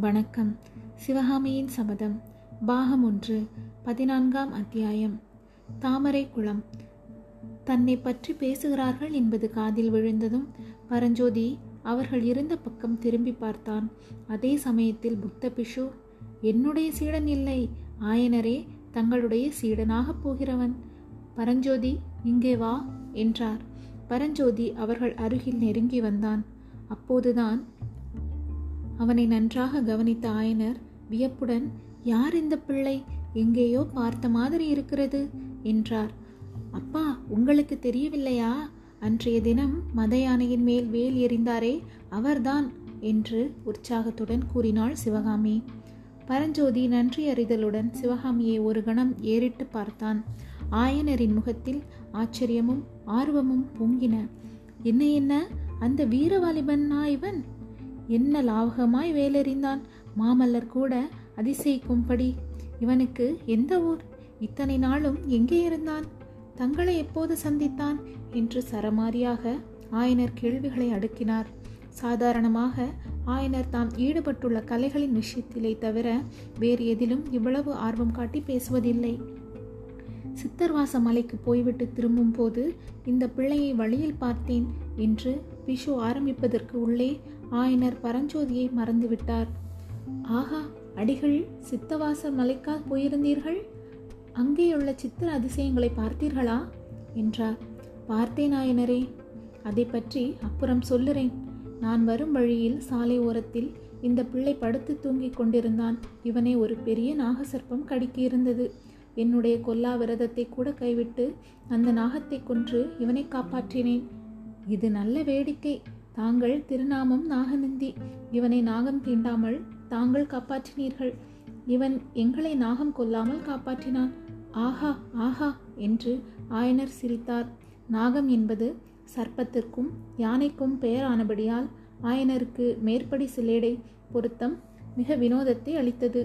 வணக்கம். சிவகாமியின் சபதம் பாகம் ஒன்று பதினான்காம் அத்தியாயம். தாமரை குளம். தன்னை பற்றி பேசுகிறார்கள் என்பது காதில் விழுந்ததும் பரஞ்சோதி அவர்கள் இருந்த பக்கம் திரும்பி பார்த்தான். அதே சமயத்தில் புத்த பிஷு என்னுடைய சீடன் இல்லை ஆயனரே தங்களுடைய சீடனாகப் போகிறவன். பரஞ்சோதி இங்கே வா என்றார். பரஞ்சோதி அவர்கள் அருகில் நெருங்கி வந்தான். அப்போதுதான் அவனை நன்றாக கவனித்த ஆயனர் வியப்புடன் யார் இந்த பிள்ளை? எங்கேயோ பார்த்த மாதிரி இருக்கிறது என்றார். அப்பா உங்களுக்கு தெரியவில்லையா? அன்றைய தினம் மத யானையின் மேல் வேல் எறிந்தாரே அவர்தான் என்று உற்சாகத்துடன் கூறினாள் சிவகாமி. பரஞ்சோதி நன்றி அறிதலுடன் சிவகாமியை ஒரு கணம் ஏறிட்டு பார்த்தான். ஆயனரின் முகத்தில் ஆச்சரியமும் ஆர்வமும் பொங்கின. என்ன என்ன? அந்த வீரவாலிபன்னா இவன்? என்ன லாவகமாய் வேலெறிந்தான்? மாமல்லர் கூட அதிசயிக்கும்படி. இவனுக்கு எந்த ஊர்? இத்தனை நாளும் எங்கே இருந்தான்? தங்களை எப்போது சந்தித்தான்? என்று சரமாரியாக ஆயனர் கேள்விகளை அடுக்கினார். சாதாரணமாக ஆயனர் தாம் ஈடுபட்டுள்ள கலைகளின் விஷயத்திலே தவிர வேறு எதிலும் இவ்வளவு ஆர்வம் காட்டி பேசுவதில்லை. சித்தர்வாச மலைக்கு போய்விட்டு திரும்பும் போது இந்த பிள்ளையை வழியில் பார்த்தேன் என்று விஷு ஆரம்பிப்பதற்கு உள்ளே ஆயனர் பரஞ்சோதியை மறந்துவிட்டார். ஆஹா அடிகள் சித்தவாச மலைக்கா போயிருந்தீர்கள்? அங்கேயுள்ள சித்திர அதிசயங்களை பார்த்தீர்களா? என்றார். பார்த்தேன் ஆயனரே அதை பற்றி அப்புறம் சொல்லுறேன். நான் வரும் வழியில் சாலை ஓரத்தில் இந்த பிள்ளை படுத்து தூங்கிக் கொண்டிருந்தான். இவனை ஒரு பெரிய நாகசர்ப்பம் கடிக்கியிருந்தது. என்னுடைய கொல்லா விரதத்தை கூட கைவிட்டு அந்த நாகத்தை கொன்று இவனை காப்பாற்றினேன். இது நல்ல வேடிக்கை. தாங்கள் திருநாமம் நாகநந்தி. இவனை நாகம் தீண்டாமல் தாங்கள் காப்பாற்றினீர்கள். இவன் எங்களை நாகம் கொல்லாமல் காப்பாற்றினான். ஆஹா ஆஹா என்று ஆயனர் சிரித்தார். நாகம் என்பது சர்ப்பத்திற்கும் யானைக்கும் பெயரானபடியால் ஆயனருக்கு மேற்படி சிலேடை பொருத்தம் மிக வினோதத்தை அளித்தது.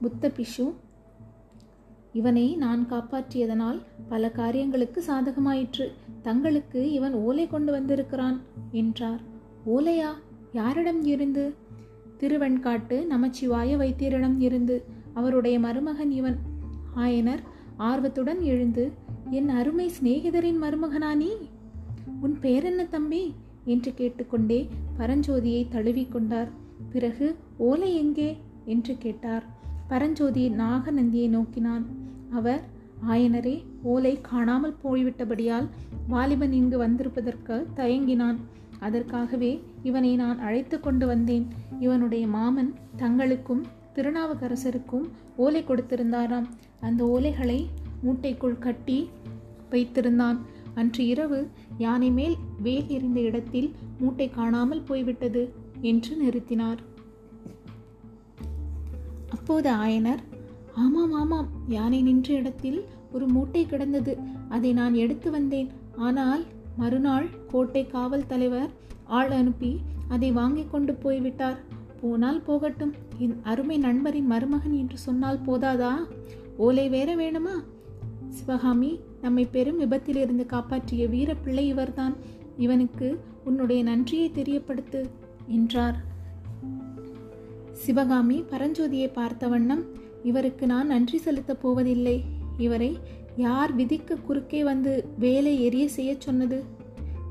புத்த பிஷு இவனை நான் காப்பாற்றியதனால் பல காரியங்களுக்கு சாதகமாயிற்று. தங்களுக்கு இவன் ஓலை கொண்டு வந்திருக்கிறான் என்றார். ஓலையா? யாரிடம் இருந்து? திருவெண்காட்டு நமச்சிவாய வைத்தியரிடம் இருந்து. அவருடைய மருமகன் இவன். ஆயனர் ஆர்வத்துடன் எழுந்து என் அருமை சிநேகிதரின் மருமகனா நீ? உன் பெயர் என்ன தம்பி? என்று கேட்டுக்கொண்டே பரஞ்சோதியை தழுவிக்கொண்டார். பிறகு ஓலை எங்கே? என்று கேட்டார். பரஞ்சோதி நாகநந்தியை நோக்கினான். அவர் ஆயனரே ஓலை காணாமல் போய்விட்டபடியால் வாலிபன் இங்கு வந்திருப்பதற்கு தயங்கினான். அதற்காகவே இவனை நான் அழைத்து கொண்டு வந்தேன். இவனுடைய மாமன் தங்களுக்கும் திருநாவுக்கரசருக்கும் ஓலை கொடுத்திருந்தாராம். அந்த ஓலைகளை மூட்டைக்குள் கட்டி வைத்திருந்தான். அன்று இரவு யானை மேல் வேல் எறிந்த இடத்தில் மூட்டை காணாமல் போய்விட்டது என்று நிறுத்தினார். அப்போது ஆயனர் ஆமாம் ஆமாம் யானை நின்ற இடத்தில் ஒரு மூட்டை கிடந்தது. அதை நான் எடுத்து வந்தேன். ஆனால் மறுநாள் கோட்டை காவல் தலைவர் ஆள் அனுப்பி அதை வாங்கி கொண்டு போய்விட்டார். போனால் போகட்டும். என் அருமை நண்பரின் மருமகன் என்று சொன்னால் போதாதா? ஓலை வேற வேணுமா? சிவகாமி நம்மை பெரும் விபத்திலிருந்து காப்பாற்றிய வீரப்பிள்ளை இவர்தான். இவனுக்கு உன்னுடைய நன்றியை தெரியப்படுத்து என்றார். சிவகாமி பரஞ்சோதியை பார்த்த வண்ணம் இவருக்கு நான் நன்றி செலுத்தப் போவதில்லை. இவரை யார் விதிக்கு குறுக்கே வந்து வேலை எரிய செய்ய சொன்னது?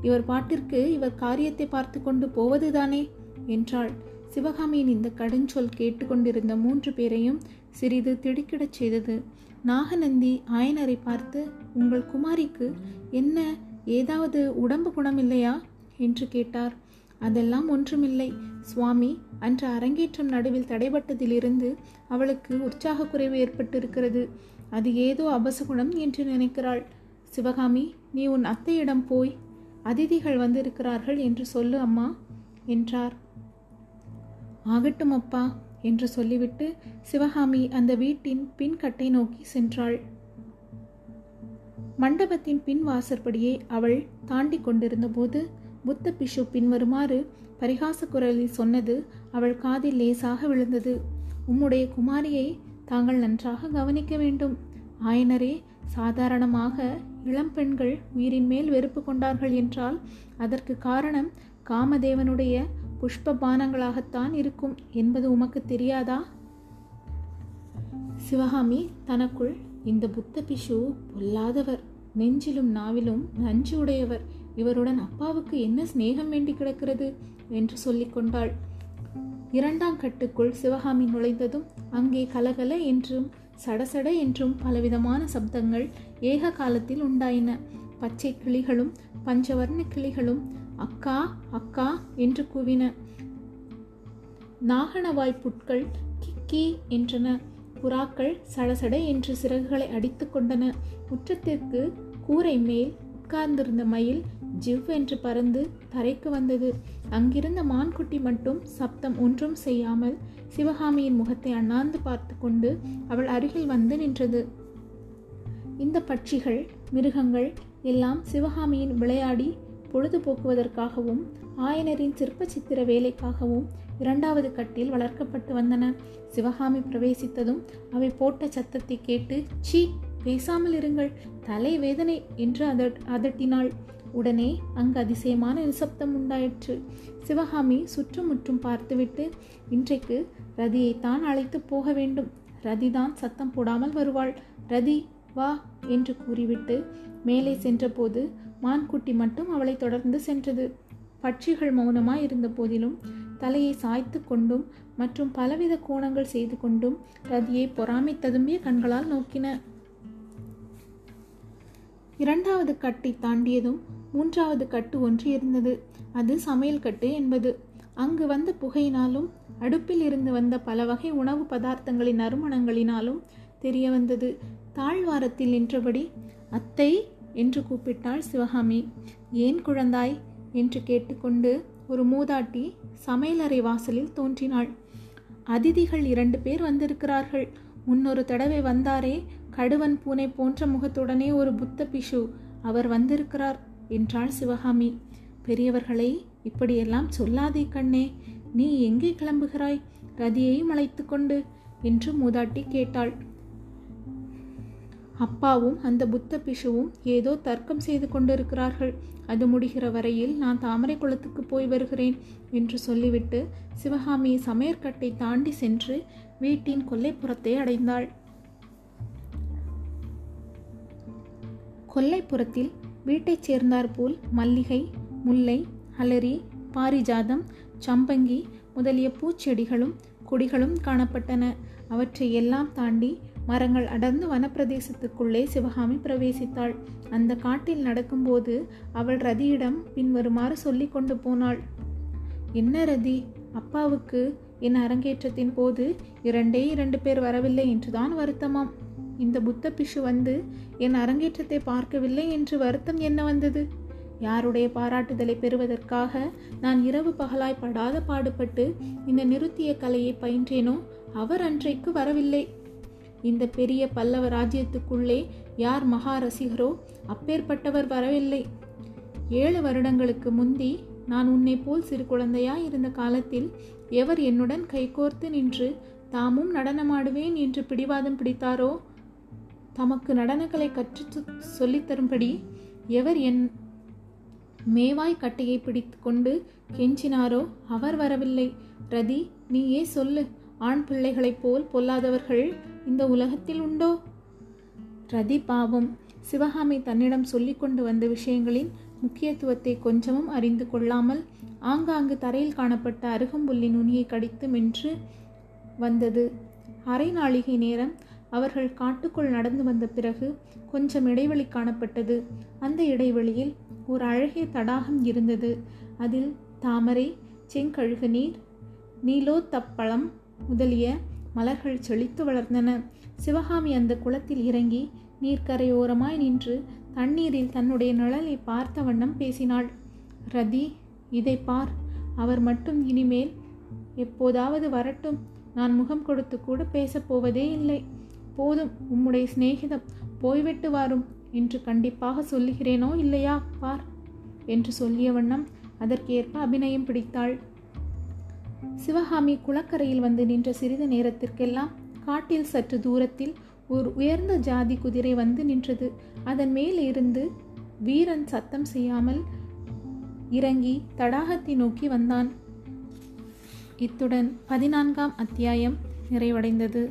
இவர் பாட்டிற்கு இவர் காரியத்தை பார்த்து கொண்டு போவதுதானே? என்றாள். சிவகாமியின் இந்த கடுஞ்சொல் கேட்டுக்கொண்டிருந்த மூன்று பேரையும் சிறிது திடுக்கிடச் செய்தது. நாகநந்தி ஆயனரை பார்த்து உங்கள் குமாரிக்கு என்ன ஏதாவது உடம்பு குணம் இல்லையா என்று கேட்டார். அதெல்லாம் ஒன்றுமில்லை. சுவாமி அன்று அரங்கேற்றம் நடுவில் தடைபட்டதிலிருந்து அவளுக்கு உற்சாக குறைவு ஏற்பட்டிருக்கிறது. அது ஏதோ அபசகுணம் என்று நினைக்கிறாள். சிவகாமி நீ உன் அத்தையிடம் போய் அதிதிகள் வந்திருக்கிறார்கள் என்று சொல்லு அம்மா என்றார். ஆகட்டும் அப்பா என்று சொல்லிவிட்டு சிவகாமி அந்த வீட்டின் பின்கட்டை நோக்கி சென்றாள். மண்டபத்தின் பின் வாசற்படியே அவள் தாண்டி கொண்டிருந்தபோது புத்த பிஷு பின்வருமாறு பரிகாச குரலில் சொன்னது அவள் காதில் லேசாக விழுந்தது. உம்முடைய குமாரியை தாங்கள் நன்றாக கவனிக்க வேண்டும். ஆயனரே சாதாரணமாக இளம் பெண்கள் உயிரின் மேல் வெறுப்பு கொண்டார்கள் என்றால் அதற்கு காரணம் காமதேவனுடைய புஷ்ப பானங்களாகத்தான் இருக்கும் என்பது உமக்கு தெரியாதா? சிவகாமி தனக்குள் இந்த புத்த பிஷு பொல்லாதவர். நெஞ்சிலும் நாவிலும் நஞ்சு உடையவர் இவருடன் அப்பாவுக்கு என்ன சிநேகம் வேண்டி கிடக்கிறது? என்று சொல்லிக் கொண்டாள். இரண்டாம் கட்டுக்குள் சிவகாமி நுழைந்ததும் அங்கே கலகல என்றும் சடசட என்றும் பலவிதமான சப்தங்கள் ஏக காலத்தில் உண்டாயின. பச்சை கிளிகளும் பஞ்சவர்ண கிளிகளும் அக்கா அக்கா என்று கூவின. நாகனவாய் புட்கள் கிக்கி என்றன. புறாக்கள் சடசட என்று சிறகுகளை அடித்து கொண்டன. முற்றத்திற்கு கூரை மேல் உட்கார்ந்திருந்த மயில் ஜிவ் என்று பறந்து தரைக்கு வந்தது. அங்கிருந்த மான்குட்டி மட்டும் சப்தம் ஒன்றும் செய்யாமல் சிவகாமியின் முகத்தை அண்ணாந்து பார்த்து கொண்டு அவள் அருகில் வந்து நின்றது. இந்த பட்சிகள் மிருகங்கள் எல்லாம் சிவகாமியின் விளையாடி பொழுதுபோக்குவதற்காகவும் ஆயனரின் சிற்ப சித்திர வேலைக்காகவும் இரண்டாவது கட்டில் வளர்க்கப்பட்டு வந்தன. சிவகாமி பிரவேசித்ததும் அவை போட்ட சத்தத்தை கேட்டு சீ பேசாமல் இருங்கள். தலை வேதனை என்று அதட் அதட்டினாள். உடனே அங்கு அதிசயமான நிசப்தம் உண்டாயிற்று. சிவகாமி சுற்றுமுற்றும் பார்த்துவிட்டு இன்றைக்கு ரதியை தான் அழைத்து போக வேண்டும். ரதிதான் சத்தம் போடாமல் வருவாள். ரதி வா என்று கூறிவிட்டு மேலே சென்றபோது மான்குட்டி மட்டும் அவளை தொடர்ந்து சென்றது. பட்சிகள் மௌனமாய் இருந்த போதிலும் தலையை சாய்த்து கொண்டும் மற்றும் பலவித கோணங்கள் செய்து கொண்டும் ரதியை பொறாமை ததும்பிய கண்களால் நோக்கின. இரண்டாவது கட்டை தாண்டியதும் மூன்றாவது கட்டு ஒன்று இருந்தது. அது சமையல் கட்டு என்பது. அங்கு வந்த புகையினாலும் அடுப்பில் இருந்து வந்த பல வகை உணவு பதார்த்தங்களின் நறுமணங்களினாலும் தெரிய வந்தது. தாழ்வாரத்தில் நின்றபடி அத்தை என்று கூப்பிட்டாள் சிவகாமி. ஏன் குழந்தாய்? என்று கேட்டுக்கொண்டு ஒரு மூதாட்டி சமையலறை வாசலில் தோன்றினாள். அதிதிகள் இரண்டு பேர் வந்திருக்கிறார்கள். முன்னொரு தடவை வந்தாரே கடுவன் பூனை போன்ற முகத்துடனே ஒரு புத்த பிஷு அவர் வந்திருக்கிறார் என்றாள் சிவகாமி. பெரியவர்களை இப்படியெல்லாம் சொல்லாதே கண்ணே நீ எங்கே கிளம்புகிறாய்? ரதியையும் அழைத்து கொண்டு என்று மூதாட்டி கேட்டாள். அப்பாவும் அந்த புத்த பிஷுவும் ஏதோ தர்க்கம் செய்து கொண்டிருக்கிறார்கள். அது முடிகிற வரையில் நான் தாமரை குளத்துக்கு போய் வருகிறேன் என்று சொல்லிவிட்டு சிவகாமி சமையற்கட்டை தாண்டி சென்று வீட்டின் கொல்லைப்புறத்தை அடைந்தாள். கொல்லைப்புறத்தில் வீட்டைச் சேர்ந்தாற்போல் மல்லிகை முல்லை அலரி பாரிஜாதம் சம்பங்கி முதலிய பூச்செடிகளும் கொடிகளும் காணப்பட்டன. அவற்றை எல்லாம் தாண்டி மரங்கள் அடர்ந்து வனப்பிரதேசத்துக்குள்ளே சிவகாமி பிரவேசித்தாள். அந்த காட்டில் நடக்கும்போது அவள் ரதியிடம் பின்வருமாறு சொல்லி கொண்டு போனாள். என்ன ரதி அப்பாவுக்கு என் அரங்கேற்றத்தின் போது இரண்டே இரண்டு பேர் வரவில்லை என்றுதான் வருத்தமாம். இந்த புத்த பிஷு வந்து என் அரங்கேற்றத்தை பார்க்கவில்லை என்று வருத்தம் என்ன வந்தது? யாருடைய பாராட்டுதலை பெறுவதற்காக நான் இரவு பகலாய் படாத பாடுபட்டு இந்த நிறுத்திய கலையை பயின்றேனோ அவர் அன்றைக்கு வரவில்லை. இந்த பெரிய பல்லவ ராஜ்யத்துக்குள்ளே யார் மகா ரசிகரோ அப்பேற்பட்டவர் வரவில்லை. ஏழு வருடங்களுக்கு முந்தி நான் உன்னை போல் சிறு குழந்தையாய் இருந்த காலத்தில் எவர் என்னுடன் கைகோர்த்து நின்று தாமும் நடனமாடுவேன் என்று பிடிவாதம் பிடித்தாரோ தமக்கு நடனக்கலை கற்று சொல்லித்தரும்படி எவர் என் மேவாய் கட்டையை பிடித்து கொண்டு கெஞ்சினாரோ அவர் வரவில்லை. ரதி நீயே சொல்லு ஆண் பிள்ளைகளைப் போல் பொல்லாதவர்கள் இந்த உலகத்தில் உண்டோ? ரதி பாவம். சிவகாமி தன்னிடம் சொல்லிக்கொண்டு வந்த விஷயங்களின் முக்கியத்துவத்தை கொஞ்சமும் அறிந்து கொள்ளாமல் ஆங்காங்கு தரையில் காணப்பட்ட அருகம்புல்லின் நுனியை கடித்து மென்று வந்தது. அரை நாளிகை நேரம் அவர்கள் காட்டுக்குள் நடந்து வந்த பிறகு கொஞ்சம் இடைவெளி காணப்பட்டது. அந்த இடைவெளியில் ஒரு அழகிய தடாகம் இருந்தது. அதில் தாமரை செங்கழுகு நீர் நீலோத்தப்பழம் முதலிய மலர்கள் செழித்து வளர்ந்தன. சிவகாமி அந்த குளத்தில் இறங்கி நீர்க்கரையோரமாய் நின்று தண்ணீரில் தன்னுடைய நிழலை பார்த்த வண்ணம் பேசினாள். ரதி இதை பார் அவர் மட்டும் இனிமேல் எப்போதாவது வரட்டும். நான் முகம் கொடுத்து கூட பேசப்போவதே இல்லை. போதும் உம்முடைய சிநேகிதம் போய்விட்டு வாரும் என்று கண்டிப்பாக சொல்லுகிறேனோ இல்லையா? பார் என்று சொல்லிய வண்ணம் அதற்கேற்ப அபிநயம் பிடித்தாள். சிவகாமி குளக்கரையில் வந்து நின்ற சிறிது நேரத்திற்கெல்லாம் காட்டில் சற்று தூரத்தில் ஒரு உயர்ந்த ஜாதி குதிரை வந்து நின்றது. அதன் மேல் இருந்து வீரன் சத்தம் செய்யாமல் இறங்கி தடாகத்தை நோக்கி வந்தான். இத்துடன் பதினான்காம் அத்தியாயம் நிறைவடைந்தது.